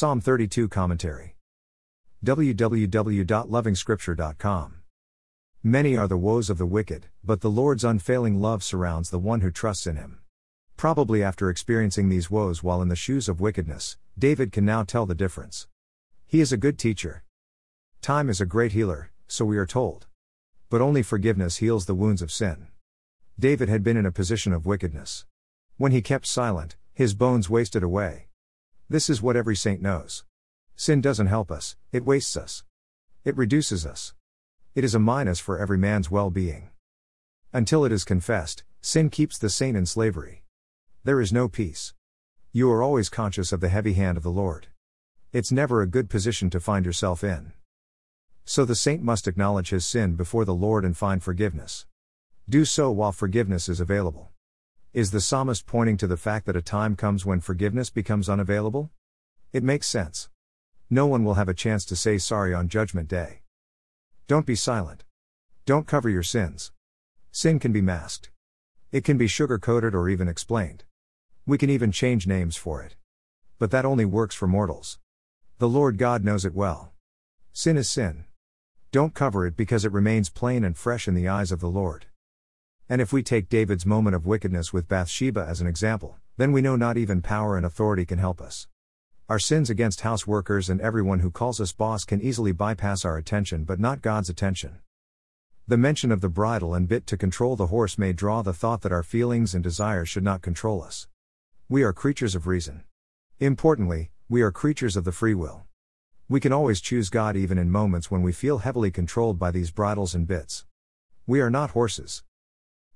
Psalm 32 Commentary. www.lovingscripture.com. Many are the woes of the wicked, but the Lord's unfailing love surrounds the one who trusts in him. Probably after experiencing these woes while in the shoes of wickedness, David can now tell the difference. He is a good teacher. Time is a great healer, so we are told. But only forgiveness heals the wounds of sin. David had been in a position of wickedness. When he kept silent, his bones wasted away. This is what every saint knows. Sin doesn't help us, it wastes us. It reduces us. It is a minus for every man's well being. Until it is confessed, sin keeps the saint in slavery. There is no peace. You are always conscious of the heavy hand of the Lord. It's never a good position to find yourself in. So the saint must acknowledge his sin before the Lord and find forgiveness. Do so while forgiveness is available. Is the psalmist pointing to the fact that a time comes when forgiveness becomes unavailable? It makes sense. No one will have a chance to say sorry on Judgment Day. Don't be silent. Don't cover your sins. Sin can be masked. It can be sugar coated or even explained. We can even change names for it. But that only works for mortals. The Lord God knows it well. Sin is sin. Don't cover it because it remains plain and fresh in the eyes of the Lord. And if we take David's moment of wickedness with Bathsheba as an example, then we know not even power and authority can help us. Our sins against house workers and everyone who calls us boss can easily bypass our attention but not God's attention. The mention of the bridle and bit to control the horse may draw the thought that our feelings and desires should not control us. We are creatures of reason. Importantly, we are creatures of the free will. We can always choose God even in moments when we feel heavily controlled by these bridles and bits. We are not horses.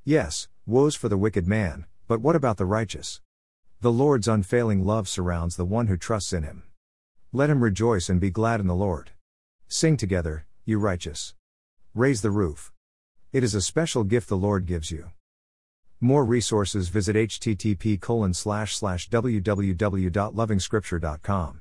Yes, woes for the wicked man, but what about the righteous? The Lord's unfailing love surrounds the one who trusts in him. Let him rejoice and be glad in the Lord. Sing together, you righteous. Raise the roof. It is a special gift the Lord gives you. More resources visit http www.lovingscripture.com.